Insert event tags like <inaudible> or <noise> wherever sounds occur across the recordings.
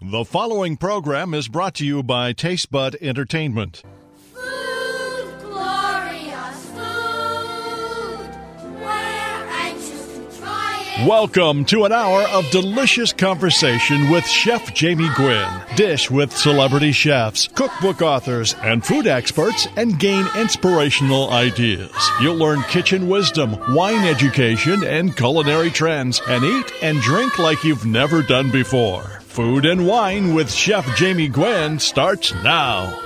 The following program is brought to you by Tastebud Entertainment. Food, glorious food. To. Welcome to an hour of delicious conversation with Chef Jamie Gwen. Dish with celebrity chefs, cookbook authors, and food experts, and gain inspirational ideas. You'll learn kitchen wisdom, wine education, and culinary trends, and eat and drink like you've never done before. Food and Wine with Chef Jamie Gwen starts now.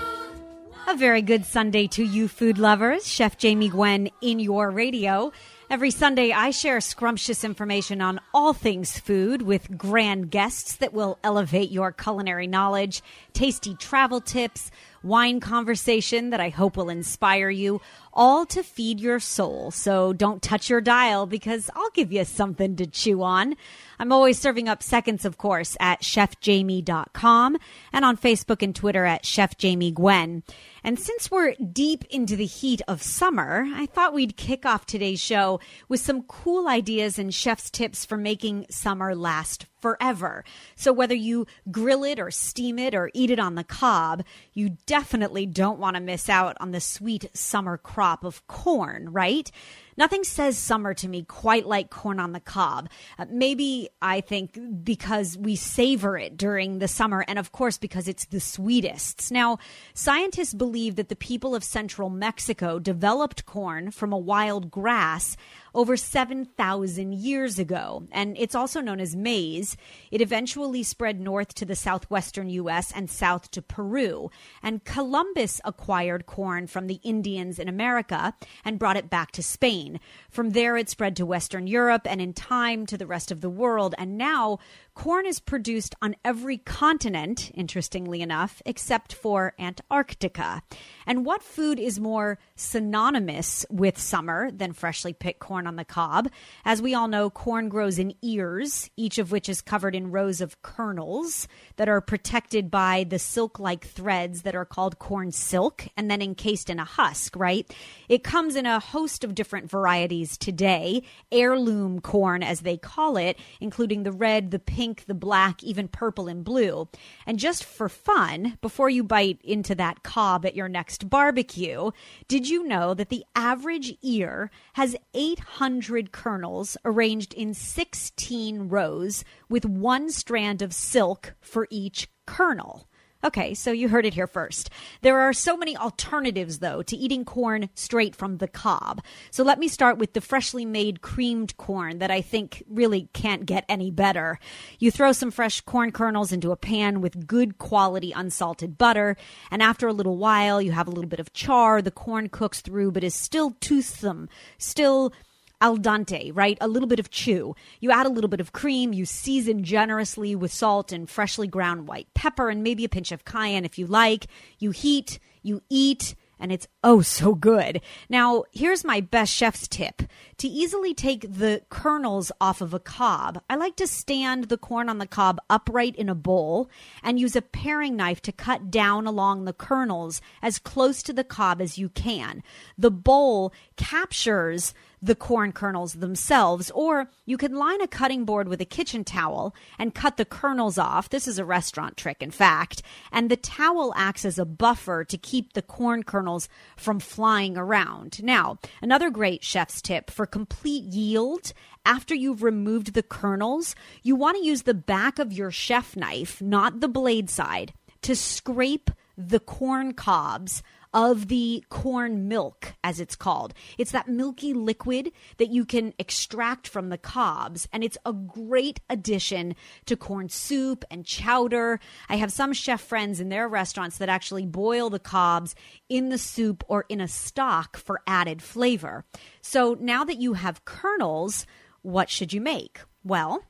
A very good Sunday to you, food lovers. Chef Jamie Gwen in your radio. Every Sunday, I share scrumptious information on all things food with grand guests that will elevate your culinary knowledge, tasty travel tips, wine conversation that I hope will inspire you, all to feed your soul. So don't touch your dial because I'll give you something to chew on. I'm always serving up seconds, of course, at chefjamie.com and on Facebook and Twitter at Chef Jamie Gwen. And since we're deep into the heat of summer, I thought we'd kick off today's show with some cool ideas and chef's tips for making summer last forever. So whether you grill it or steam it or eat it on the cob, you definitely don't want to miss out on the sweet summer crop of corn, right? Nothing says summer to me quite like corn on the cob. Uh, maybe I think because we savor it during the summer, and of course because it's the sweetest. Now, scientists believe that the people of central Mexico developed corn from a wild grass over 7,000 years ago. And it's also known as maize. It eventually spread north to the southwestern U.S. and south to Peru. And Columbus acquired corn from the Indians in America and brought it back to Spain. From there, it spread to Western Europe and in time to the rest of the world. And now, corn is produced on every continent, interestingly enough, except for Antarctica. And what food is more synonymous with summer than freshly picked corn on the cob? As we all know, corn grows in ears, each of which is covered in rows of kernels that are protected by the silk like threads that are called corn silk and then encased in a husk, right? It comes in a host of different varieties today, heirloom corn as they call it, including the red, the pink, the black, even purple and blue. And just for fun, before you bite into that cob at your next barbecue, did you know that the average ear has 800 kernels arranged in 16 rows with one strand of silk for each kernel? Okay, so you heard it here first. There are so many alternatives, though, to eating corn straight from the cob. So let me start with the freshly made creamed corn that I think really can't get any better. You throw some fresh corn kernels into a pan with good quality unsalted butter, and after a little while, you have a little bit of char. The corn cooks through, but is still toothsome, still al dente, right? A little bit of chew. You add a little bit of cream, you season generously with salt and freshly ground white pepper and maybe a pinch of cayenne if you like. You heat, you eat, and it's oh so good. Now, here's my best chef's tip. To easily take the kernels off of a cob, I like to stand the corn on the cob upright in a bowl and use a paring knife to cut down along the kernels as close to the cob as you can. The bowl captures the corn kernels themselves, or you can line a cutting board with a kitchen towel and cut the kernels off. This is a restaurant trick, in fact. And the towel acts as a buffer to keep the corn kernels from flying around. Now, another great chef's tip for complete yield after you've removed the kernels, you want to use the back of your chef knife, not the blade side, to scrape the corn cobs of the corn milk, as it's called. It's that milky liquid that you can extract from the cobs, and it's a great addition to corn soup and chowder. I have some chef friends in their restaurants that actually boil the cobs in the soup or in a stock for added flavor. So now that you have kernels, what should you make? Well,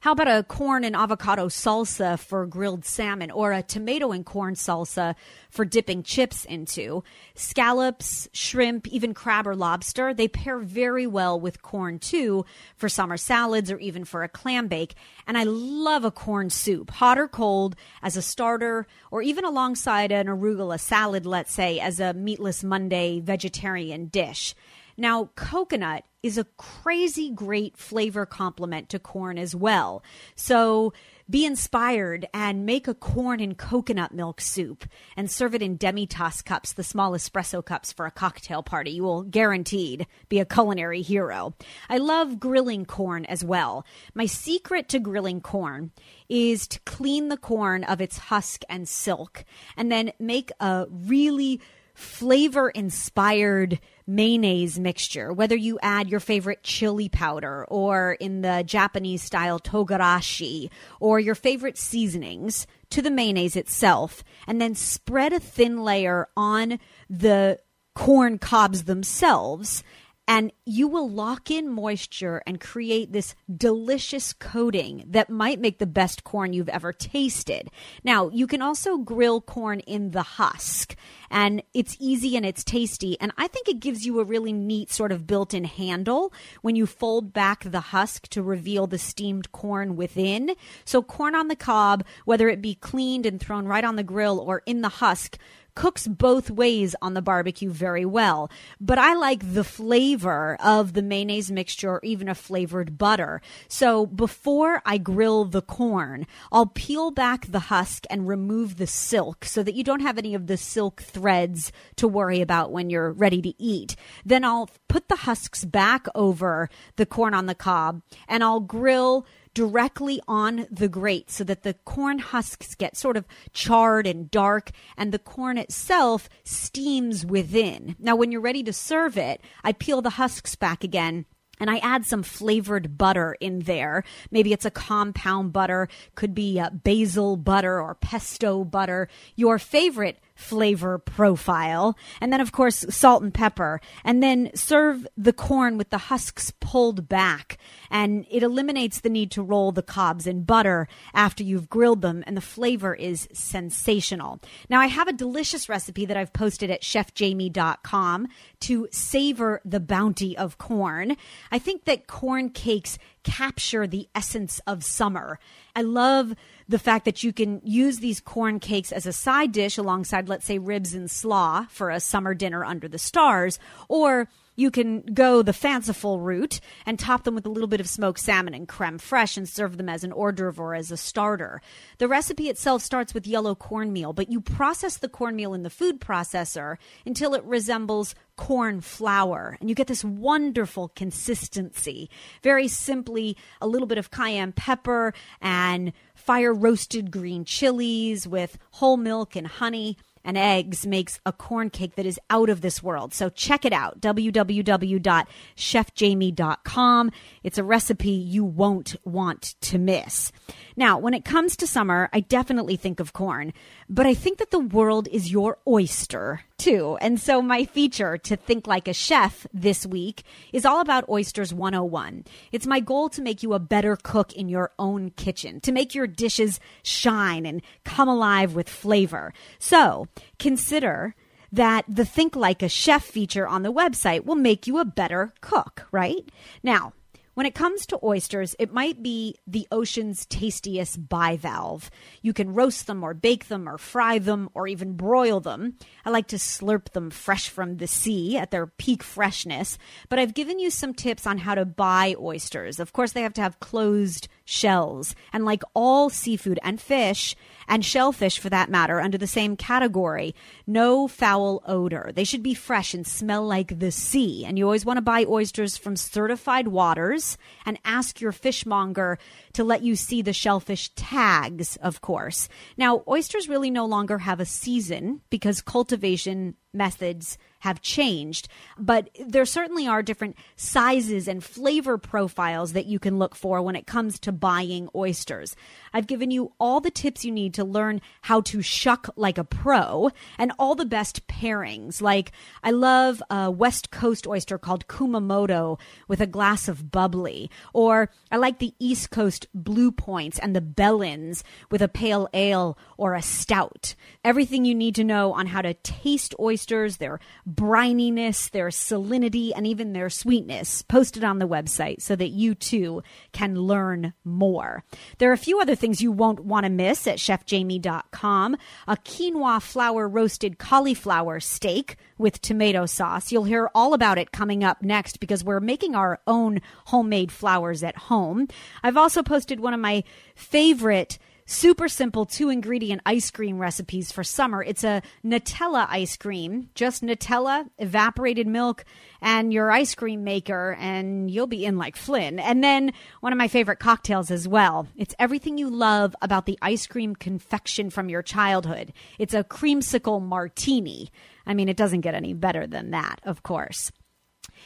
how about a corn and avocado salsa for grilled salmon or a tomato and corn salsa for dipping chips into? Scallops, shrimp, even crab or lobster, they pair very well with corn too for summer salads or even for a clam bake. And I love a corn soup, hot or cold, as a starter or even alongside an arugula salad, let's say, as a meatless Monday vegetarian dish. Now, coconut is a crazy great flavor complement to corn as well. So, Be inspired and make a corn and coconut milk soup and serve it in demi-tasse cups, the small espresso cups for a cocktail party. You will guaranteed be a culinary hero. I love grilling corn as well. My secret to grilling corn is to clean the corn of its husk and silk and then make a really flavor inspired mayonnaise mixture, whether you add your favorite chili powder or in the Japanese style togarashi or your favorite seasonings to the mayonnaise itself, and then spread a thin layer on the corn cobs themselves and you will lock in moisture and create this delicious coating that might make the best corn you've ever tasted. Now, you can also grill corn in the husk, and it's easy and it's tasty. And I think it gives you a really neat sort of built in handle when you fold back the husk to reveal the steamed corn within. So, corn on the cob, whether it be cleaned and thrown right on the grill or in the husk, cooks both ways on the barbecue very well. But I like the flavor of the mayonnaise mixture or even a flavored butter. So before I grill the corn, I'll peel back the husk and remove the silk so that you don't have any of the silk threads to worry about when you're ready to eat. Then I'll put the husks back over the corn on the cob and I'll grill directly on the grate so that the corn husks get sort of charred and dark and the corn itself steams within. Now, when you're ready to serve it, I peel the husks back again and I add some flavored butter in there. Maybe it's a compound butter, could be uh, basil butter or pesto butter, your favorite flavor profile. And then, of course, salt and pepper. And then serve the corn with the husks pulled back. And it eliminates the need to roll the cobs in butter after you've grilled them. And the flavor is sensational. Now, I have a delicious recipe that I've posted at chefjamie.com to savor the bounty of corn. I think that corn cakes capture the essence of summer. I love the fact that you can use these corn cakes as a side dish alongside, let's say, ribs and slaw for a summer dinner under the stars, or you can go the fanciful route and top them with a little bit of smoked salmon and creme fraiche and serve them as an hors d'oeuvre or as a starter. The recipe itself starts with yellow cornmeal, but you process the cornmeal in the food processor until it resembles corn flour and you get this wonderful consistency. Very simply, a little bit of cayenne pepper and fire roasted green chilies with whole milk and honey and eggs makes a corn cake that is out of this world. So check it out www.chefjamie.com. It's a recipe you won't want to miss. Now, when it comes to summer, I definitely think of corn, but I think that the world is your oyster too. And so my feature to think like a chef this week is all about Oysters 101. It's my goal to make you a better cook in your own kitchen, to make your dishes shine and come alive with flavor. So consider that the Think Like a Chef feature on the website will make you a better cook, right? Now, when it comes to oysters, it might be the ocean's tastiest bivalve. You can roast them or bake them or fry them or even broil them. I like to slurp them fresh from the sea at their peak freshness, but I've given you some tips on how to buy oysters. Of course, they have to have closed shells. And like all seafood and fish, and shellfish for that matter, under the same category, no foul odor. They should be fresh and smell like the sea. And you always want to buy oysters from certified waters and ask your fishmonger to let you see the shellfish tags, of course. Now, oysters really no longer have a season because cultivation methods have changed, but there certainly are different sizes and flavor profiles that you can look for when it comes to buying oysters. I've given you all the tips you need to learn how to shuck like a pro and all the best pairings. Like, I love a West Coast oyster called Kumamoto with a glass of bubbly, or I like the East Coast blue points and the Belons with a pale ale or a stout. Everything you need to know on how to taste oysters their brininess, their salinity, and even their sweetness posted on the website so that you too can learn more. There are a few other things you won't want to miss at chefjamie.com. A quinoa flour roasted cauliflower steak with tomato sauce. You'll hear all about it coming up next because we're making our own homemade flours at home. I've also posted one of my favorite super simple two ingredient ice cream recipes for summer. It's a Nutella ice cream, just Nutella, evaporated milk, and your ice cream maker, and you'll be in like Flynn. And then one of my favorite cocktails as well. It's everything you love about the ice cream confection from your childhood. It's a creamsicle martini. I mean, it doesn't get any better than that, of course.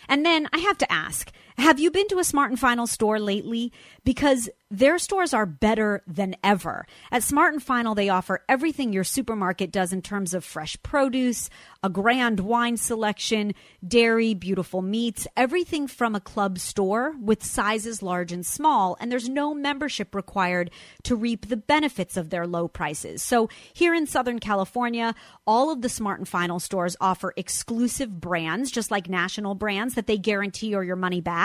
And then I have to ask, have you been to a Smart and Final store lately? Because their stores are better than ever. At Smart and Final, they offer everything your supermarket does in terms of fresh produce, a grand wine selection, dairy, beautiful meats, everything from a club store with sizes large and small. And there's no membership required to reap the benefits of their low prices. So here in Southern California, all of the Smart and Final stores offer exclusive brands, just like national brands that they guarantee or your money back.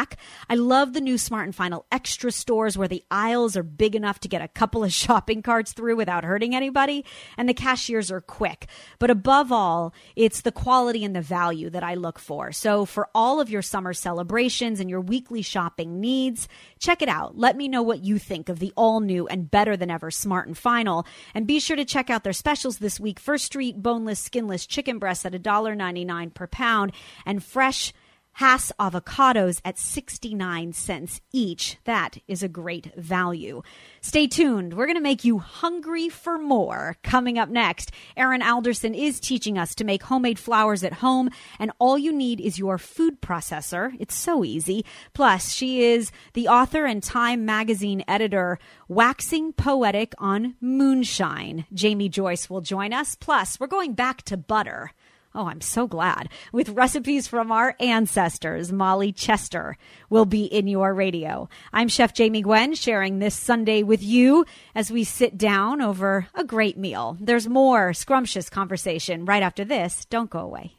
I love the new Smart and Final extra stores where the aisles are big enough to get a couple of <laughs> shopping carts through without hurting anybody, and the cashiers are quick. But above all, it's the quality and the value that I look for. So for all of your summer celebrations and your weekly shopping needs, check it out. Let me know what you think of the all new and better than ever Smart and Final. And be sure to check out their specials this week. First Street boneless, skinless chicken breasts at $1.99 per pound and fresh Hass avocados at 69 cents each. That is a great value. Stay tuned. We're going to make you hungry for more. Coming up next, Erin Alderson is teaching us to make homemade flours at home, and all you need is your food processor. It's so easy. Plus, she is the author and Time magazine editor, waxing poetic on moonshine. Jaime Joyce will join us. Plus, we're going back to butter. Oh, I'm so glad. With recipes from our ancestors, Molly Chester will be in your radio. I'm Chef Jamie Gwen sharing this Sunday with you as we sit down over a great meal. There's more scrumptious conversation right after this. Don't go away.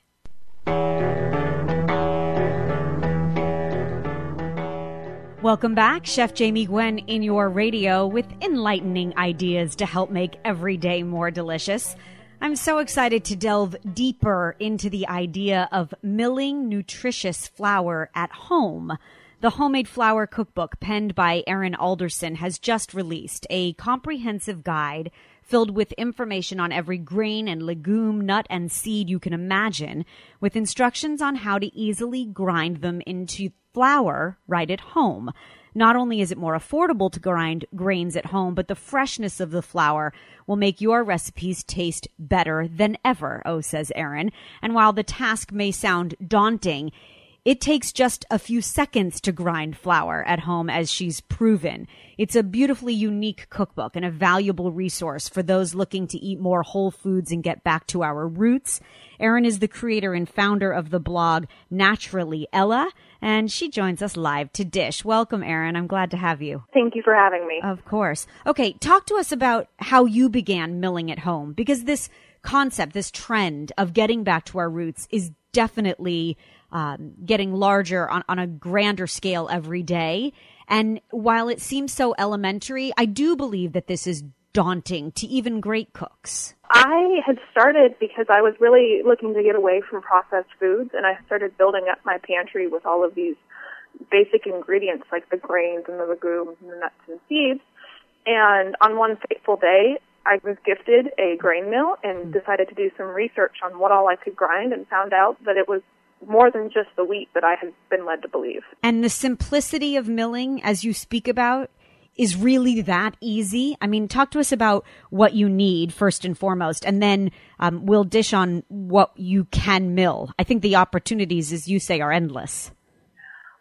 Welcome back, Chef Jamie Gwen in your radio with enlightening ideas to help make every day more delicious. I'm so excited to delve deeper into the idea of milling nutritious flour at home. The Homemade Flour Cookbook, penned by Erin Alderson, has just released a comprehensive guide filled with information on every grain and legume, nut, and seed you can imagine, with instructions on how to easily grind them into flour right at home. Not only is it more affordable to grind grains at home, but the freshness of the flour will make your recipes taste better than ever, oh, says Erin. And while the task may sound daunting, it takes just a few seconds to grind flour at home, as she's proven. It's a beautifully unique cookbook and a valuable resource for those looking to eat more whole foods and get back to our roots. Erin is the creator and founder of the blog Naturally Ella and she joins us live to dish. Welcome, Erin. I'm glad to have you. Thank you for having me. Of course. Okay, talk to us about how you began milling at home because this concept, this trend of getting back to our roots is definitely um, getting larger on, on a grander scale every day. And while it seems so elementary, I do believe that this is daunting to even great cooks. I had started because I was really looking to get away from processed foods, and I started building up my pantry with all of these basic ingredients like the grains and the legumes and the nuts and seeds. And on one fateful day, I was gifted a grain mill and hmm. decided to do some research on what all I could grind and found out that it was more than just the wheat that I had been led to believe. And the simplicity of milling, as you speak about, is really that easy? I mean, talk to us about what you need first and foremost, and then um, we'll dish on what you can mill. I think the opportunities, as you say, are endless.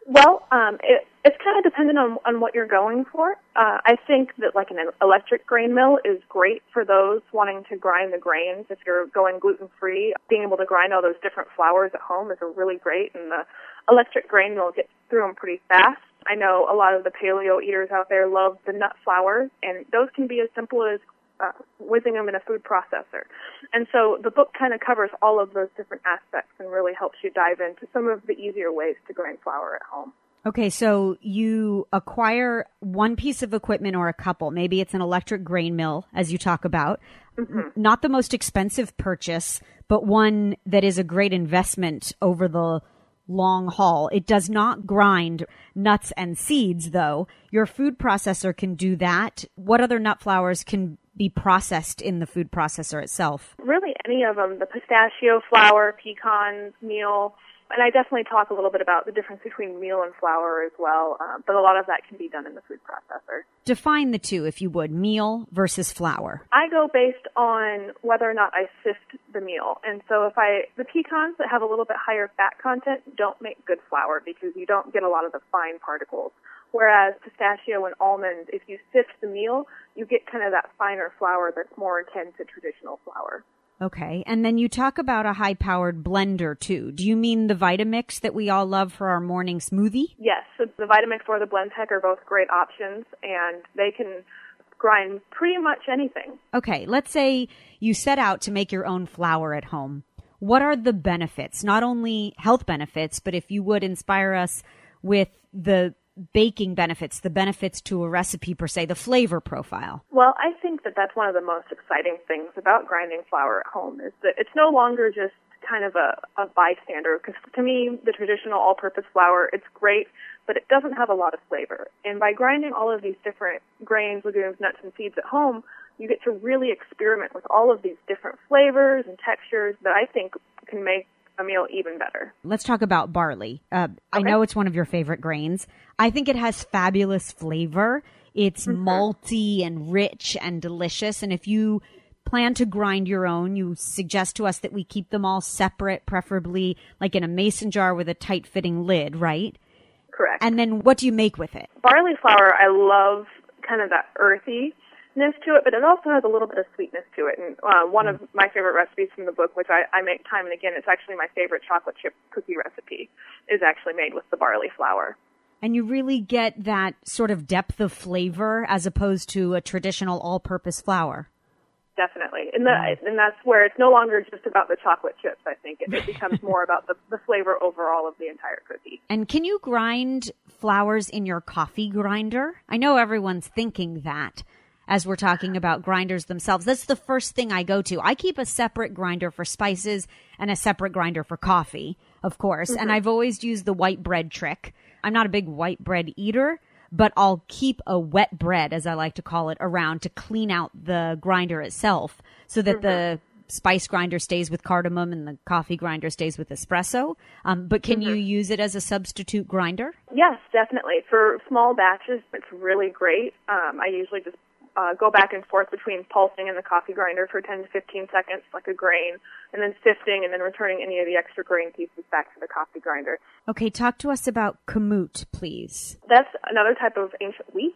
Well, um, it, it's kind of dependent on, on what you're going for. Uh, I think that like an electric grain mill is great for those wanting to grind the grains. If you're going gluten free, being able to grind all those different flours at home is really great, and the electric grain mill gets through them pretty fast. I know a lot of the paleo eaters out there love the nut flours, and those can be as simple as uh, whizzing them in a food processor. And so the book kind of covers all of those different aspects and really helps you dive into some of the easier ways to grind flour at home. Okay, so you acquire one piece of equipment or a couple. Maybe it's an electric grain mill, as you talk about. Mm-hmm. Not the most expensive purchase, but one that is a great investment over the long haul. It does not grind nuts and seeds, though. Your food processor can do that. What other nut flours can be processed in the food processor itself? Really, any of them. The pistachio flour, pecans, meal, and I definitely talk a little bit about the difference between meal and flour as well, uh, but a lot of that can be done in the food processor. Define the two, if you would, meal versus flour. I go based on whether or not I sift the meal. And so if I, the pecans that have a little bit higher fat content don't make good flour because you don't get a lot of the fine particles. Whereas pistachio and almond, if you sift the meal, you get kind of that finer flour that's more akin to traditional flour. Okay. And then you talk about a high powered blender too. Do you mean the Vitamix that we all love for our morning smoothie? Yes. So the Vitamix or the Blendtec are both great options and they can grind pretty much anything. Okay. Let's say you set out to make your own flour at home. What are the benefits? Not only health benefits, but if you would inspire us with the baking benefits, the benefits to a recipe per se, the flavor profile? Well, I think that that's one of the most exciting things about grinding flour at home is that it's no longer just kind of a, a bystander because to me the traditional all-purpose flour it's great but it doesn't have a lot of flavor and by grinding all of these different grains legumes nuts and seeds at home you get to really experiment with all of these different flavors and textures that i think can make a meal even better. Let's talk about barley. Uh, okay. I know it's one of your favorite grains. I think it has fabulous flavor. It's mm-hmm. malty and rich and delicious. And if you plan to grind your own, you suggest to us that we keep them all separate, preferably like in a mason jar with a tight fitting lid, right? Correct. And then what do you make with it? Barley flour, I love kind of that earthy to it, but it also has a little bit of sweetness to it. And uh, one of my favorite recipes from the book, which I, I make time and again, it's actually my favorite chocolate chip cookie recipe, is actually made with the barley flour. And you really get that sort of depth of flavor as opposed to a traditional all-purpose flour. Definitely, and, the, and that's where it's no longer just about the chocolate chips. I think it, it becomes more about the, the flavor overall of the entire cookie. And can you grind flours in your coffee grinder? I know everyone's thinking that, as we're talking about grinders themselves. That's the first thing I go to. I keep a separate grinder for spices and a separate grinder for coffee, of course. Mm-hmm. And I've always used the white bread trick. I'm not a big white bread eater, but I'll keep a wet bread, as I like to call it, around to clean out the grinder itself so that mm-hmm. the spice grinder stays with cardamom and the coffee grinder stays with espresso. Um, but can mm-hmm. you use it as a substitute grinder? Yes, definitely. For small batches, it's really great. Um, I usually just uh, go back and forth between pulsing in the coffee grinder for 10 to 15 seconds, like a grain, and then sifting and then returning any of the extra grain pieces back to the coffee grinder. Okay, talk to us about kamut, please. That's another type of ancient wheat,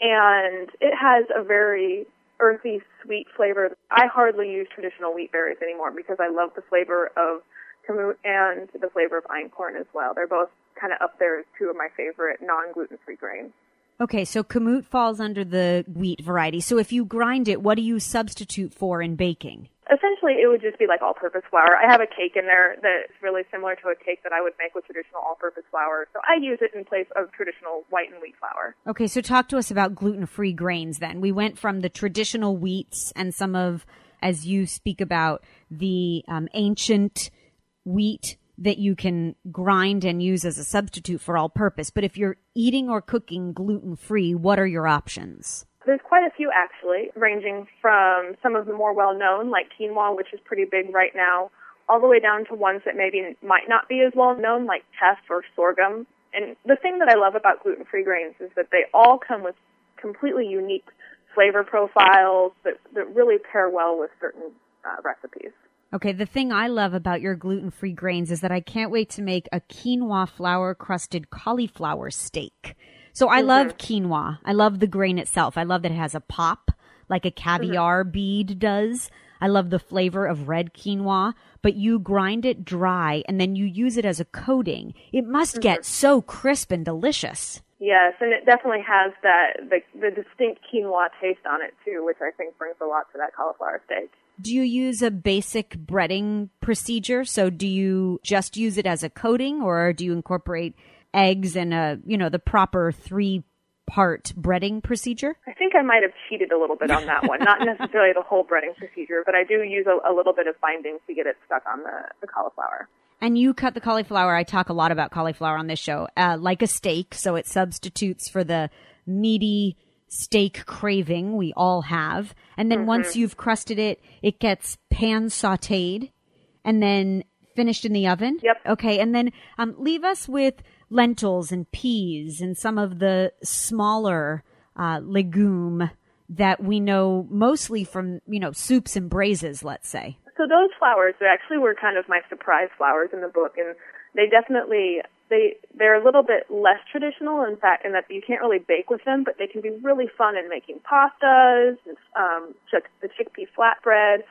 and it has a very earthy, sweet flavor. I hardly use traditional wheat berries anymore because I love the flavor of kamut and the flavor of einkorn as well. They're both kind of up there as two of my favorite non-gluten-free grains. Okay, so kamut falls under the wheat variety. So if you grind it, what do you substitute for in baking? Essentially, it would just be like all-purpose flour. I have a cake in there that's really similar to a cake that I would make with traditional all-purpose flour. So I use it in place of traditional white and wheat flour. Okay, so talk to us about gluten-free grains then. We went from the traditional wheats and some of, as you speak about, the um, ancient wheat that you can grind and use as a substitute for all purpose. But if you're eating or cooking gluten free, what are your options? There's quite a few actually, ranging from some of the more well known, like quinoa, which is pretty big right now, all the way down to ones that maybe might not be as well known, like teff or sorghum. And the thing that I love about gluten free grains is that they all come with completely unique flavor profiles that, that really pair well with certain uh, recipes. Okay, the thing I love about your gluten free grains is that I can't wait to make a quinoa flour crusted cauliflower steak. So I mm-hmm. love quinoa. I love the grain itself. I love that it has a pop like a caviar mm-hmm. bead does. I love the flavor of red quinoa, but you grind it dry and then you use it as a coating. It must mm-hmm. get so crisp and delicious. Yes, and it definitely has that the, the distinct quinoa taste on it too, which I think brings a lot to that cauliflower steak. Do you use a basic breading procedure? So do you just use it as a coating or do you incorporate eggs and a, you know, the proper three part breading procedure? I think I might have cheated a little bit on that one. Not <laughs> necessarily the whole breading procedure, but I do use a, a little bit of binding to get it stuck on the, the cauliflower. And you cut the cauliflower. I talk a lot about cauliflower on this show, uh, like a steak. So it substitutes for the meaty steak craving we all have. And then once you've crusted it, it gets pan sauteed and then finished in the oven. Yep. Okay. And then um, leave us with lentils and peas and some of the smaller uh, legume that we know mostly from, you know, soups and braises, let's say. So those flours they actually were kind of my surprise flours in the book, and they definitely they they're a little bit less traditional. In fact, in that you can't really bake with them, but they can be really fun in making pastas, um, the chickpea flatbread,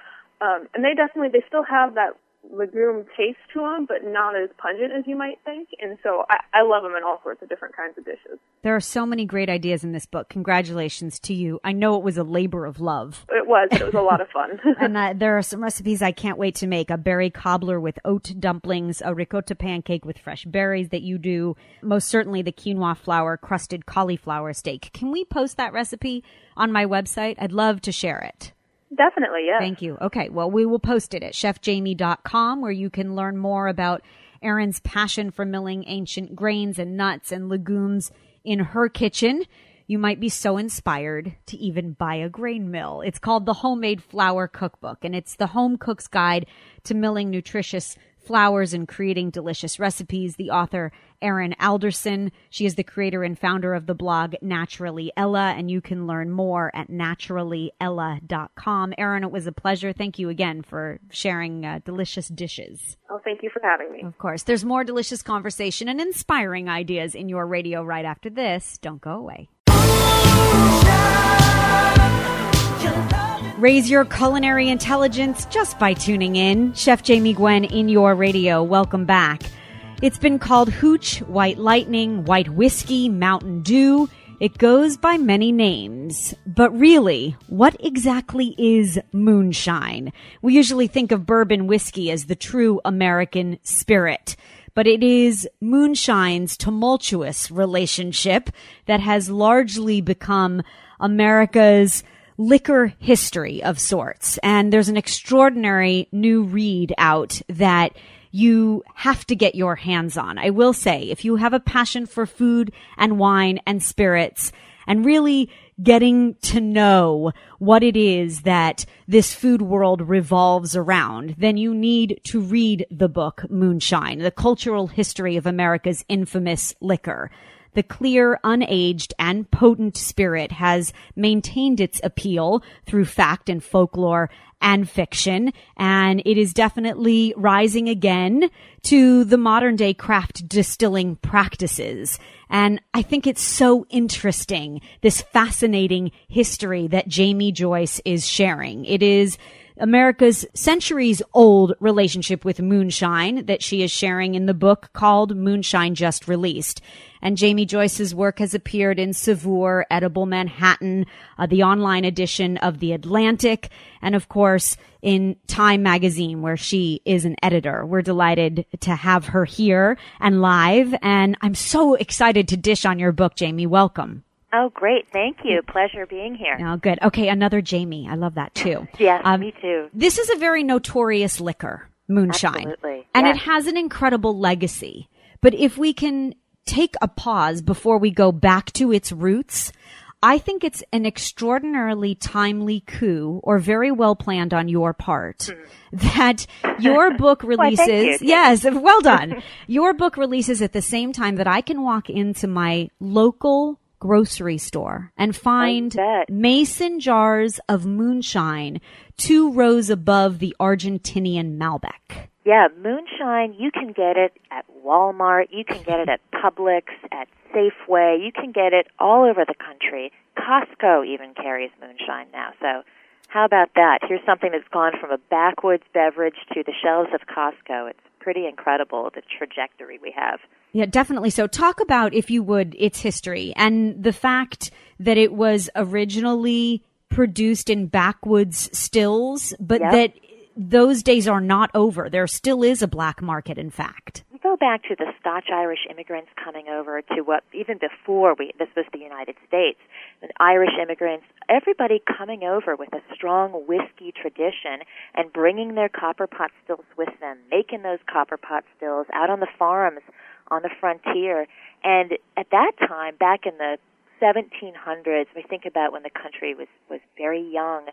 um, and they definitely they still have that legume taste to them, but not as pungent as you might think. And so I, I love them in all sorts of different kinds of dishes. There are so many great ideas in this book. Congratulations to you. I know it was a labor of love. It was. It was a lot of fun. <laughs> and uh, there are some recipes I can't wait to make. A berry cobbler with oat dumplings, a ricotta pancake with fresh berries that you do. Most certainly the quinoa flour crusted cauliflower steak. Can we post that recipe on my website? I'd love to share it. Definitely, yes. Thank you. Okay. Well, we will post it at chefjamie.com where you can learn more about Erin's passion for milling ancient grains and nuts and legumes in her kitchen. You might be so inspired to even buy a grain mill. It's called the Homemade Flour Cookbook, and it's the home cook's guide to milling nutritious flours and creating delicious recipes. The author, Erin Alderson, she is the creator and founder of the blog Naturally Ella, and you can learn more at naturallyella.com. Erin, it was a pleasure. Thank you again for sharing uh, delicious dishes. Oh, thank you for having me. Of course, there's more delicious conversation and inspiring ideas in your radio right after this. Don't go away. Raise your culinary intelligence just by tuning in. Chef Jamie Gwen in your radio. Welcome back. It's been called Hooch, White Lightning, White Whiskey, Mountain Dew. It goes by many names. But really, what exactly is moonshine? We usually think of bourbon whiskey as the true American spirit. But it is moonshine's tumultuous relationship that has largely become America's liquor history of sorts. And there's an extraordinary new read out that you have to get your hands on. I will say, if you have a passion for food and wine and spirits and really getting to know what it is that this food world revolves around, then you need to read the book Moonshine, the cultural history of America's infamous liquor. The clear, unaged, and potent spirit has maintained its appeal through fact and folklore and fiction, and it is definitely rising again to the modern day craft distilling practices. And I think it's so interesting, this fascinating history that Jaime Joyce is sharing. It is America's centuries old relationship with moonshine that she is sharing in the book called Moonshine Just Released. And Jaime Joyce's work has appeared in Saveur, Edible Manhattan, uh, the online edition of The Atlantic, and of course in Time Magazine, where she is an editor. We're delighted to have her here and live. And I'm so excited to dish on your book, Jaime. Welcome. Oh, great. Thank you. Pleasure being here. Oh, good. Okay, another Jamie. I love that too. Yes, Um, me too. This is a very notorious liquor, moonshine. Absolutely. And Yes. it has an incredible legacy. But if we can take a pause before we go back to its roots, I think it's an extraordinarily timely coup or very well planned on your part <laughs> that your book <laughs> Hmm. You, releases. Yes, well done. <laughs> your book releases at the same time that I can walk into my local grocery store and find mason jars of moonshine two rows above the Argentinian Malbec. Yeah, moonshine, you can get it at Walmart, you can get it at Publix, at Safeway, you can get it all over the country. Costco even carries moonshine now. So, how about that? Here's something that's gone from a backwoods beverage to the shelves of Costco. It's pretty incredible the trajectory we have. Yeah, definitely. So, talk about, if you would, its history and the fact that it was originally produced in backwoods stills, but Yep. that those days are not over. There still is a black market, in fact. Go back to the Scotch Irish immigrants coming over to what even before we this was the United States, the Irish immigrants, everybody coming over with a strong whiskey tradition and bringing their copper pot stills with them, making those copper pot stills out on the farms on the frontier. And at that time, back in the 1700s, we think about when the country was was very young.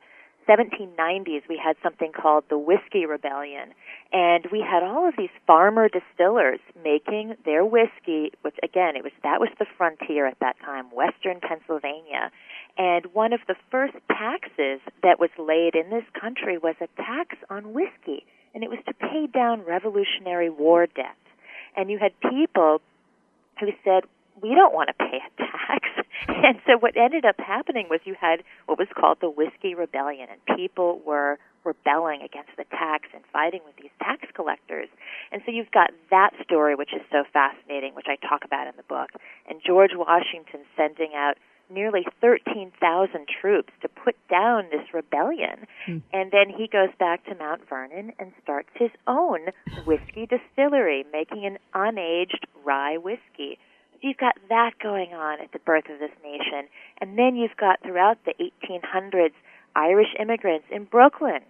1790s, we had something called the Whiskey Rebellion, and we had all of these farmer distillers making their whiskey, which again, it was that was the frontier at that time, western Pennsylvania. And one of the first taxes that was laid in this country was a tax on whiskey, and it was to pay down Revolutionary War debt. And you had people who said, we don't want to pay a tax. <laughs> And so what ended up happening was you had what was called the Whiskey Rebellion, and people were rebelling against the tax and fighting with these tax collectors. And so you've got that story, which is so fascinating, which I talk about in the book, and George Washington sending out nearly 13,000 troops to put down this rebellion. Hmm. And then he goes back to Mount Vernon and starts his own whiskey distillery, making an unaged rye whiskey. You've got that going on at the birth of this nation. And then you've got throughout the 1800s Irish immigrants in Brooklyn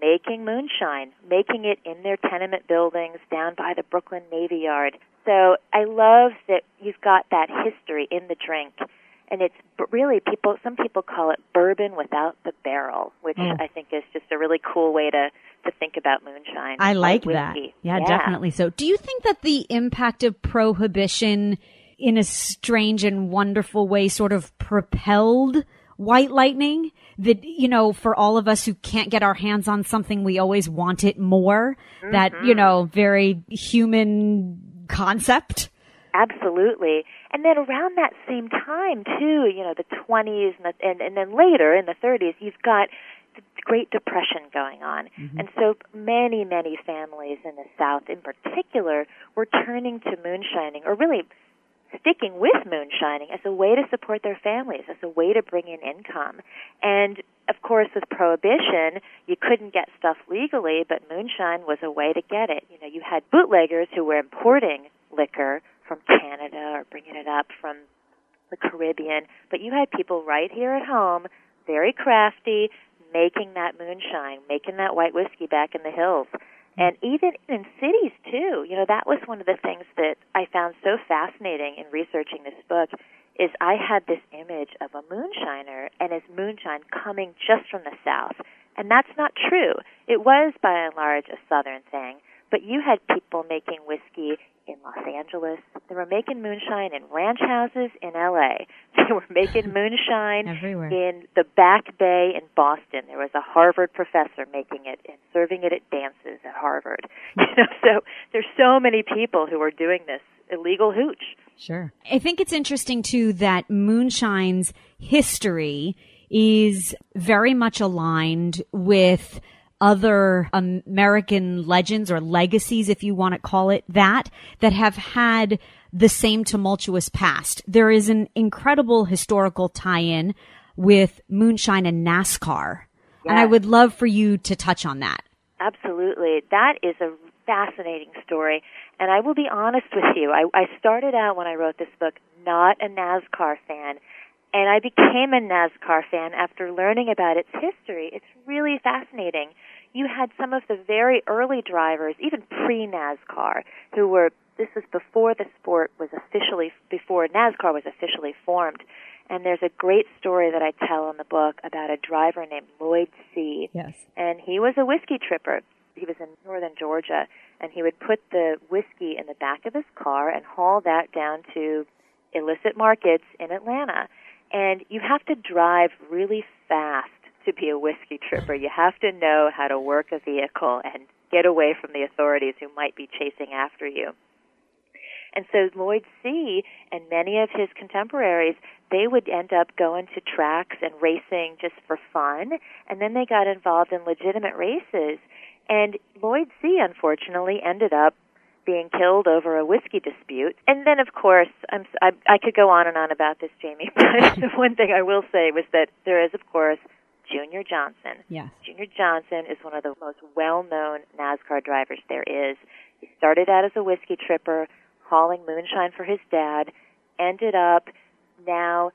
making moonshine, making it in their tenement buildings down by the Brooklyn Navy Yard. So I love that you've got that history in the drink. And it's really people. Some people call it bourbon without the barrel, which Mm. I think is just a really cool way to to think about moonshine. I like that. Yeah, definitely. So, do you think that the impact of prohibition in a strange and wonderful way sort of propelled white lightning? That, you know, for all of us who can't get our hands on something, we always want it more. That, you mm-hmm. know, very human concept. Absolutely. And then around that same time too, you know, the 20s and, the, and and then later in the 30s, you've got the Great Depression going on. Mm-hmm. And so many, many families in the South in particular were turning to moonshining or really sticking with moonshining as a way to support their families, as a way to bring in income. And of course, with prohibition, you couldn't get stuff legally, but moonshine was a way to get it. You know, you had bootleggers who were importing liquor from Canada or bringing it up from the Caribbean, but you had people right here at home, very crafty, making that moonshine, making that white whiskey back in the hills. And even in cities too, you know, that was one of the things that I found so fascinating in researching this book is I had this image of a moonshiner and his moonshine coming just from the south. And that's not true. It was by and large a southern thing, but you had people making whiskey in Los Angeles. They were making moonshine in ranch houses in LA. <laughs> They were making <laughs> moonshine Everywhere. in the Back Bay in Boston. There was a Harvard professor making it and serving it at dances at Harvard. <laughs> You know, so there's so many people who are doing this illegal hooch. Sure. I think it's interesting too that moonshine's history is very much aligned with other American legends or legacies, if you want to call it that, that have had the same tumultuous past. There is an incredible historical tie-in with moonshine and NASCAR. And I would love for you to touch on that. Absolutely. That is a fascinating story. And I will be honest with you. I, I started out when I wrote this book not a NASCAR fan. And I became a NASCAR fan after learning about its history. It's really fascinating. You had some of the very early drivers, even pre NASCAR, who were, this was before the sport was officially, before NASCAR was officially formed. And there's a great story that I tell in the book about a driver named Lloyd Seay Yes. and he was a whiskey tripper. He was in northern Georgia, and he would put the whiskey in the back of his car and haul that down to illicit markets in Atlanta. And you have to drive really fast to be a whiskey tripper. You have to know how to work a vehicle and get away from the authorities who might be chasing after you. And so Lloyd Seay. and many of his contemporaries, they would end up going to tracks and racing just for fun, and then they got involved in legitimate races. And Lloyd Seay. unfortunately ended up being killed over a whiskey dispute. And then, of course, I'm, I, I could go on and on about this, Jamie, <laughs> but <laughs> the one thing I will say was that there is, of course, Junior Johnson. Yes. Junior Johnson is one of the most well-known NASCAR drivers there is. He started out as a whiskey tripper, hauling moonshine for his dad, ended up now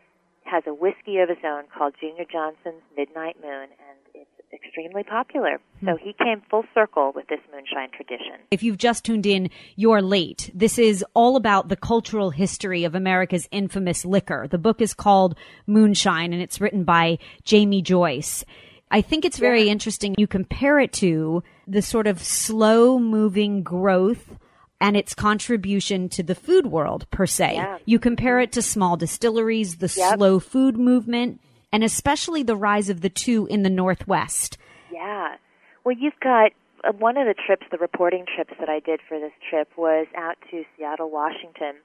has a whiskey of his own called Junior Johnson's Midnight Moon, and it's extremely popular. So hmm. he came full circle with this moonshine tradition. If you've just tuned in, you're late. This is all about the cultural history of America's infamous liquor. The book is called Moonshine and it's written by Jaime Joyce. I think it's very interesting. You compare it to the sort of slow moving growth and its contribution to the food world per se. Yeah. You compare it to small distilleries, the Yep. slow food movement, and especially the rise of the two in the Northwest. Yeah. Well, you've got uh, one of the trips, the reporting trips that I did for this trip was out to Seattle, Washington,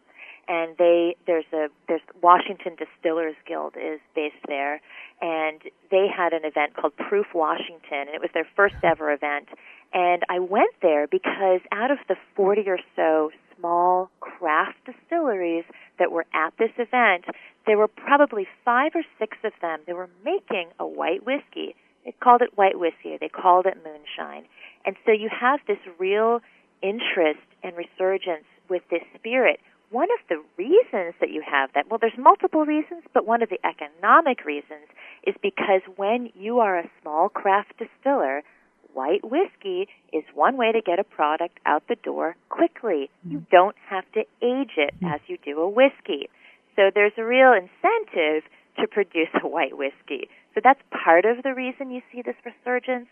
and they there's a there's Washington Distillers Guild is based there, and they had an event called Proof Washington, and it was their first ever event. And I went there because out of the 40 or so small craft distilleries that were at this event, there were probably five or six of them that were making a white whiskey. They called it white whiskey, they called it moonshine. And so you have this real interest and resurgence with this spirit. One of the reasons that you have that, well, there's multiple reasons, but one of the economic reasons is because when you are a small craft distiller, white whiskey is one way to get a product out the door quickly. You mm. don't have to age it mm. as you do a whiskey. So there's a real incentive to produce a white whiskey. So that's part of the reason you see this resurgence.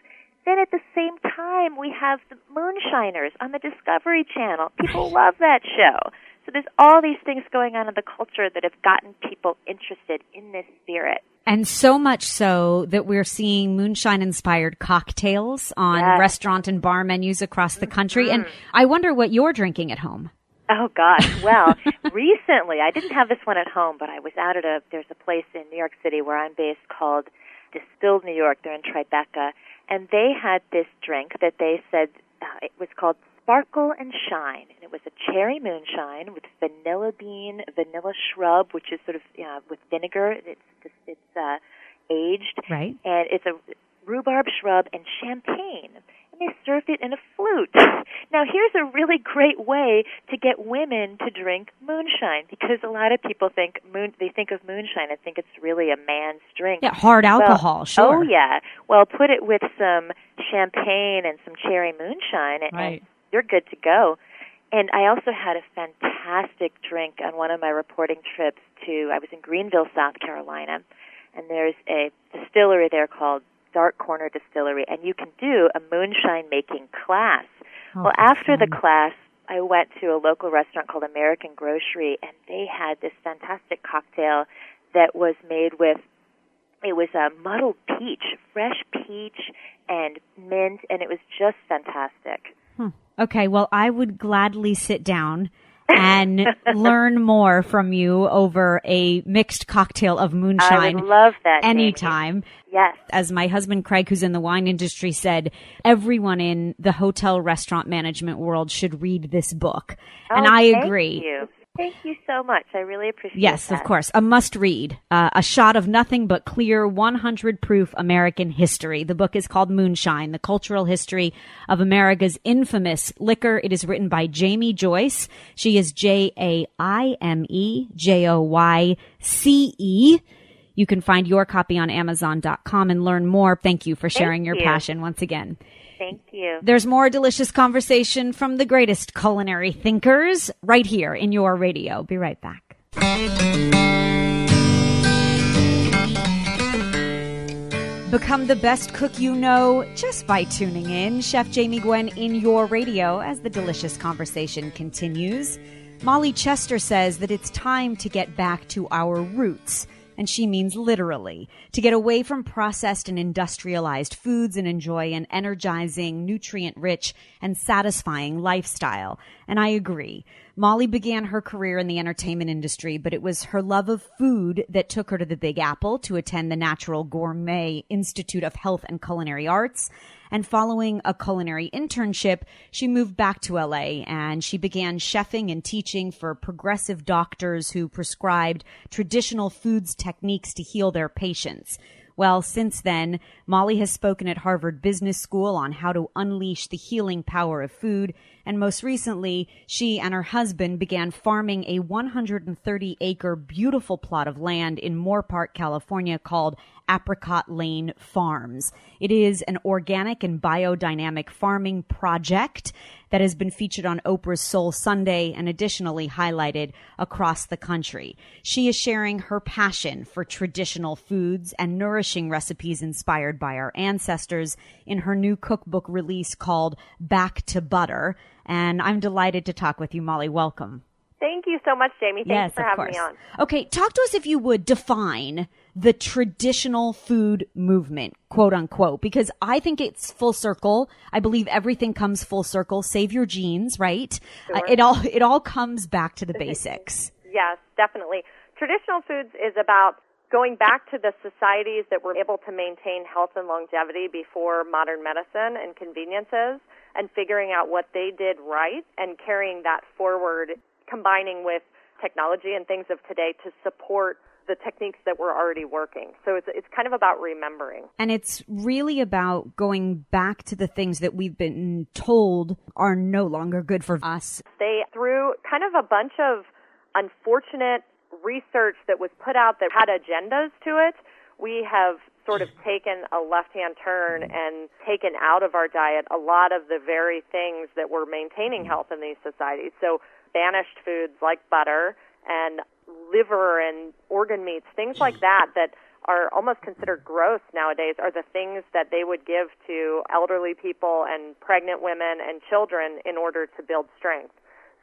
Then at the same time, we have the Moonshiners on the Discovery Channel. People love that show. So there's all these things going on in the culture that have gotten people interested in this spirit. And so much so that we're seeing moonshine inspired cocktails on Yes. restaurant and bar menus across the country. And I wonder what you're drinking at home. Oh gosh. <laughs> Well, recently I didn't have this one at home, but I was out at a there's a place in New York City where I'm based called Distilled New York. They're in Tribeca, and they had this drink that they said uh, it was called Sparkle and Shine, and it was a cherry moonshine with vanilla bean, vanilla shrub, which is sort of uh, with vinegar. It's it's uh, aged, Right. and it's a rhubarb shrub and champagne. And they served it in a flute. Now, here's a really great way to get women to drink moonshine because a lot of people think moon they think of moonshine and think it's really a man's drink. Yeah, hard Well, alcohol, sure. Oh yeah. Well, put it with some champagne and some cherry moonshine, and, Right. and you're good to go. And I also had a fantastic drink on one of my reporting trips to. I was in Greenville, South Carolina, and there's a distillery there called Dark Corner Distillery, and you can do a moonshine making class. Oh, well, after the class, I went to a local restaurant called American Grocery, and they had this fantastic cocktail that was made with it was a muddled peach, fresh peach and mint, and it was just fantastic. Okay, well, I would gladly sit down and <laughs> learn more from you over a mixed cocktail of I moonshine would love that. Jamie. anytime. Yes. As my husband Craig, who's in the wine industry, said, everyone in the hotel restaurant management world should read this book. and Oh, I thank agree. You. Thank you so much. I really appreciate it. Yes, that. of course. A must read. Uh, a shot of nothing but clear 100 proof American history. The book is called Moonshine, The Cultural History of America's Infamous Liquor. It is written by Jaime Joyce. She is J A I M E J O Y C E. You can find your copy on Amazon.com and learn more. Thank you for sharing your you. passion once again. Thank you. There's more delicious conversation from the greatest culinary thinkers right here in your radio. Be right back. Become the best cook you know just by tuning in. Chef Jamie Gwen in your radio as the delicious conversation continues. Molly Chester says that it's time to get back to our roots. And she means literally to get away from processed and industrialized foods and enjoy an energizing, nutrient rich, and satisfying lifestyle. And I agree. Molly began her career in the entertainment industry, but it was her love of food that took her to the Big Apple to attend the Natural Gourmet Institute of Health and Culinary Arts. And following a culinary internship, she moved back to LA and she began chefing and teaching for progressive doctors who prescribed traditional foods techniques to heal their patients. Well, since then, Molly has spoken at Harvard Business School on how to unleash the healing power of food. And most recently, she and her husband began farming a 130 acre beautiful plot of land in Moorpark, California called Apricot Lane Farms. It is an organic and biodynamic farming project that has been featured on Oprah's Soul Sunday and additionally highlighted across the country. She is sharing her passion for traditional foods and nourishing recipes inspired by our ancestors in her new cookbook release called Back to Butter. And I'm delighted to talk with you, Molly. Welcome. Thank you so much, Jamie. Thanks yes, for of having course. me on. Okay, talk to us if you would define the traditional food movement, quote unquote, because I think it's full circle. I believe everything comes full circle. Save your genes, right? Uh, it all it all comes back to the <laughs> basics. Yes, definitely. Traditional foods is about going back to the societies that were able to maintain health and longevity before modern medicine and conveniences and figuring out what they did right and carrying that forward, combining with technology and things of today to support the techniques that were already working. So it's it's kind of about remembering. And it's really about going back to the things that we've been told are no longer good for us. They threw kind of a bunch of unfortunate research that was put out that had agendas to it. We have sort of taken a left-hand turn and taken out of our diet a lot of the very things that were maintaining health in these societies. So banished foods like butter and liver and organ meats, things like that that are almost considered gross nowadays are the things that they would give to elderly people and pregnant women and children in order to build strength.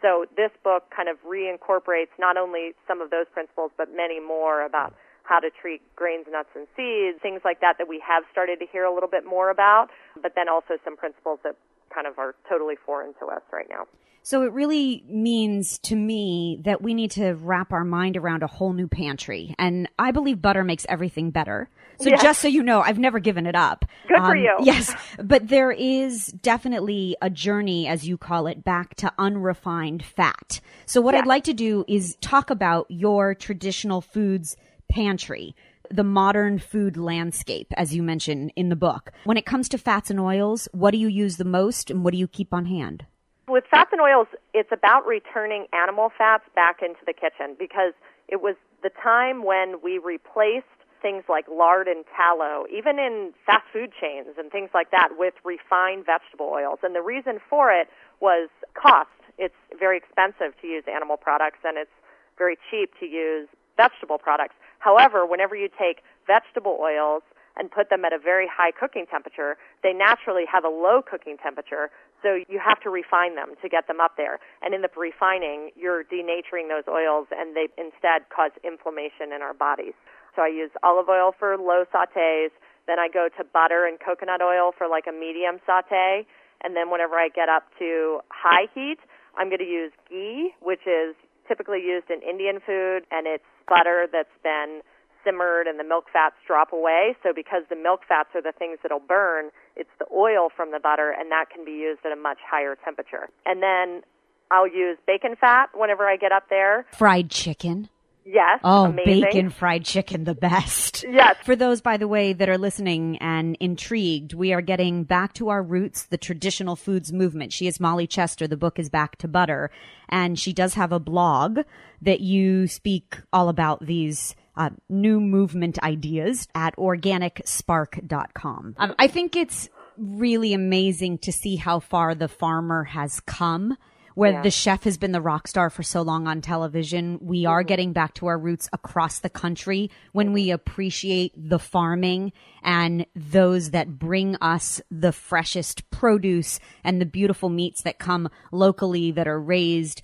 So this book kind of reincorporates not only some of those principles but many more about how to treat grains, nuts, and seeds, things like that that we have started to hear a little bit more about, but then also some principles that kind of are totally foreign to us right now. So it really means to me that we need to wrap our mind around a whole new pantry. And I believe butter makes everything better. So Yes. just so you know, I've never given it up. Good for Um, you. <laughs> Yes. But there is definitely a journey, as you call it, back to unrefined fat. So what I'd like to do is talk about your traditional foods pantry. The modern food landscape, as you mentioned in the book. When it comes to fats and oils, what do you use the most and what do you keep on hand? With fats and oils, it's about returning animal fats back into the kitchen because it was the time when we replaced things like lard and tallow, even in fast food chains and things like that, with refined vegetable oils. And the reason for it was cost. It's very expensive to use animal products and it's very cheap to use vegetable products. However, whenever you take vegetable oils and put them at a very high cooking temperature, they naturally have a low cooking temperature, so you have to refine them to get them up there. And in the refining, you're denaturing those oils and they instead cause inflammation in our bodies. So I use olive oil for low sautés, then I go to butter and coconut oil for like a medium saute, and then whenever I get up to high heat, I'm going to use ghee, which is typically used in Indian food, and it's butter that's been simmered and the milk fats drop away. So because the milk fats are the things that'll burn, it's the oil from the butter, and that can be used at a much higher temperature. And then I'll use bacon fat whenever I get up there. Fried chicken. Yes, Oh, amazing. bacon fried chicken, the best. Yes. For those, by the way, that are listening and intrigued, we are getting back to our roots, the traditional foods movement. She is Molly Chester. The book is Back to Butter. And she does have a blog that you speak all about these uh, new movement ideas at organicspark.com. Um, I think it's really amazing to see how far the farmer has come where the chef has been the rock star for so long on television. We are mm-hmm. getting back to our roots across the country when we mm-hmm. appreciate the farming and those that bring us the freshest produce and the beautiful meats that come locally that are raised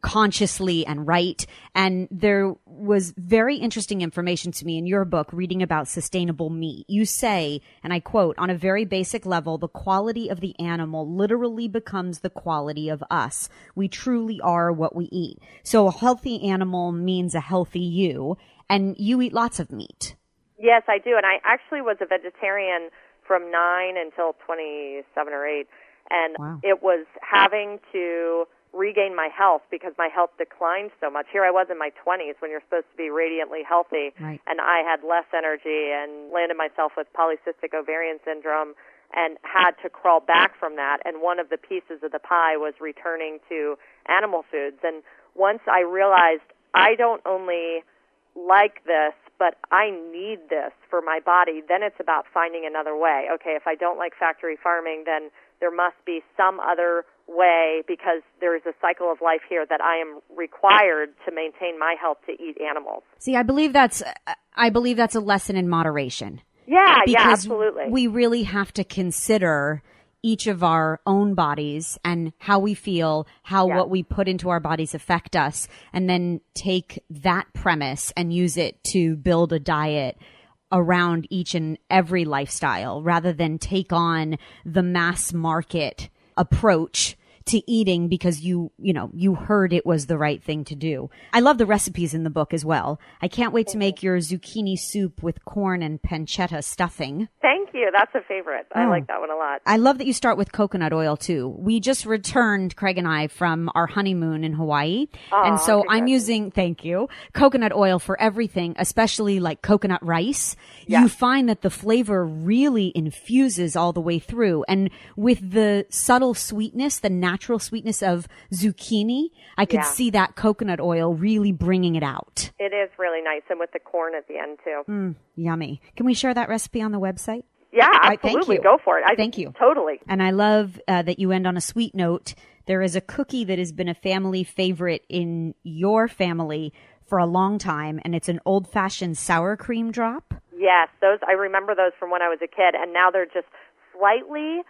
consciously and right. And there was very interesting information to me in your book reading about sustainable meat. You say, and I quote, on a very basic level, the quality of the animal literally becomes the quality of us. We truly are what we eat. So a healthy animal means a healthy you, and you eat lots of meat. Yes, I do. And I actually was a vegetarian from 9 until 27 or 8. And Wow. it was having to regain my health because my health declined so much. Here I was in my 20s when you're supposed to be radiantly healthy, Right. and I had less energy and landed myself with polycystic ovarian syndrome and had to crawl back from that. And one of the pieces of the pie was returning to animal foods. And once I realized I don't only like this, but I need this for my body, then it's about finding another way. Okay, if I don't like factory farming, then there must be some other way because there is a cycle of life here that I am required to maintain my health to eat animals. See, I believe that's, I believe that's a lesson in moderation. Yeah, yeah, absolutely. we really have to consider each of our own bodies and how we feel, how Yeah. what we put into our bodies affect us, and then take that premise and use it to build a diet around each and every lifestyle rather than take on the mass market approach to eating because you, you know, you heard it was the right thing to do. I love the recipes in the book as well. I can't wait to make your zucchini soup with corn and pancetta stuffing. Thank you. That's a favorite. I Oh. like that one a lot. I love that you start with coconut oil too. We just returned, Craig and I, from our honeymoon in Hawaii. and so I'm using, thank you, coconut oil for everything, especially like coconut rice. You find that the flavor really infuses all the way through. And with the subtle sweetness, the natural sweetness of zucchini, I could Yeah. see that coconut oil really bringing it out. It is really nice, and with the corn at the end too. Mm, Yummy. Can we share that recipe on the website? Yeah, right, absolutely. Go for it. I, Thank you. Totally. And I love uh, that you end on a sweet note. There is a cookie that has been a family favorite in your family for a long time, and it's an old fashioned sour cream drop. Yes, those I remember those from when I was a kid, and now they're just slightly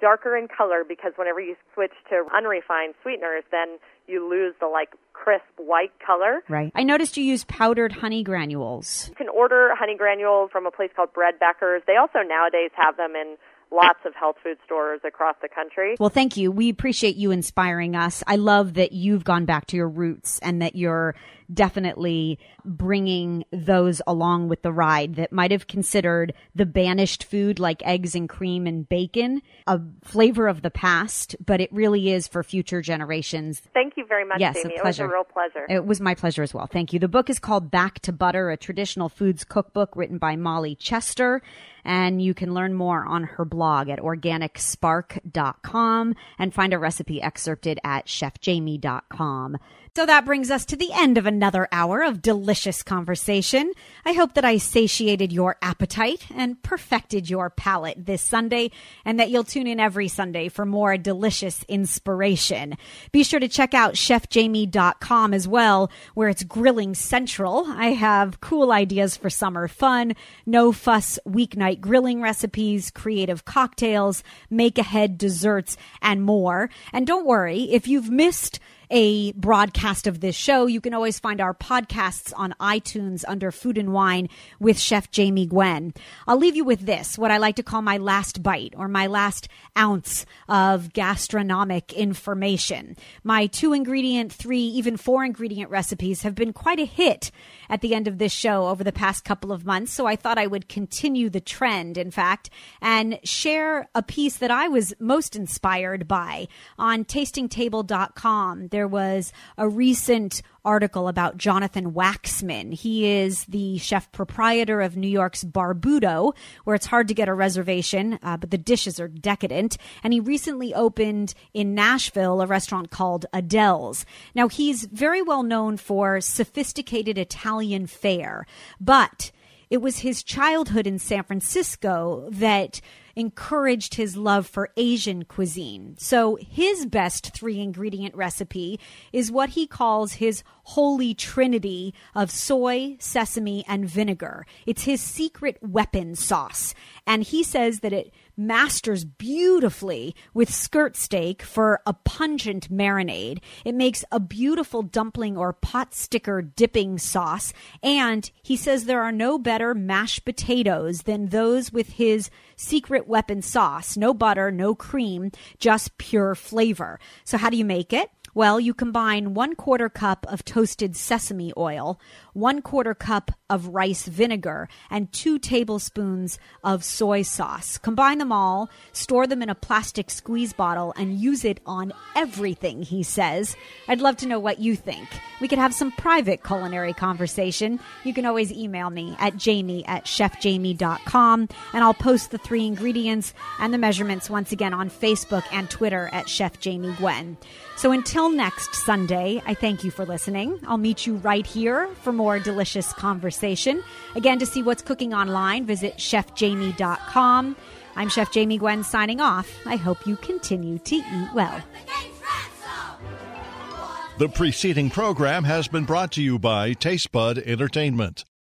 darker in color because whenever you switch to unrefined sweeteners, then you lose the like crisp white color. Right. I noticed you use powdered honey granules. You can order honey granules from a place called Bread Becker's. They also nowadays have them in lots of health food stores across the country. Well, thank you. We appreciate you inspiring us. I love that you've gone back to your roots and that you're definitely bringing those along with the ride that might have considered the banished food like eggs and cream and bacon a flavor of the past, but it really is for future generations. Thank you very much, Yes, a Amy. It was a real pleasure. It was my pleasure as well. Thank you. The book is called Back to Butter, a traditional foods cookbook written by Molly Chester. And you can learn more on her blog at organicspark.com and find a recipe excerpted at chefjamie.com. So that brings us to the end of another hour of delicious conversation. I hope that I satiated your appetite and perfected your palate this Sunday and that you'll tune in every Sunday for more delicious inspiration. Be sure to check out chefjamie.com as well, where it's grilling central. I have cool ideas for summer fun, no fuss weeknight grilling recipes, creative cocktails, make ahead desserts, and more. And don't worry, if you've missed a broadcast of this show, you can always find our podcasts on iTunes under Food and Wine with Chef Jamie Gwen. I'll leave you with this, what I like to call my last bite or my last ounce of gastronomic information. My two ingredient, three, even four ingredient recipes have been quite a hit at the end of this show over the past couple of months. So I thought I would continue the trend, in fact, and share a piece that I was most inspired by on tastingtable.com. There was a recent article about Jonathan Waxman. He is the chef proprietor of New York's Barbuto, where it's hard to get a reservation, uh, but the dishes are decadent. And he recently opened in Nashville a restaurant called Adele's. Now, he's very well known for sophisticated Italian fare, but it was his childhood in San Francisco that encouraged his love for Asian cuisine. So his best three ingredient recipe is what he calls his holy trinity of soy, sesame, and vinegar. It's his secret weapon sauce. And he says that it masters beautifully with skirt steak for a pungent marinade. It makes a beautiful dumpling or pot sticker dipping sauce. And he says there are no better mashed potatoes than those with his secret weapon sauce. No butter, no cream, just pure flavor. So, how do you make it? Well, you combine one quarter cup of toasted sesame oil, one quarter cup of rice vinegar, and two tablespoons of soy sauce. Combine them all, store them in a plastic squeeze bottle, and use it on everything, he says. I'd love to know what you think. We could have some private culinary conversation. You can always email me at jamie at chefjamie.com, and I'll post the three ingredients and the measurements once again on Facebook and Twitter at Chef Jamie Gwen. So until next Sunday, I thank you for listening. I'll meet you right here for more delicious conversation. Again, to see what's cooking online, visit chefjamie.com. I'm Chef Jamie Gwen signing off. I hope you continue to eat well. The preceding program has been brought to you by Tastebud Entertainment.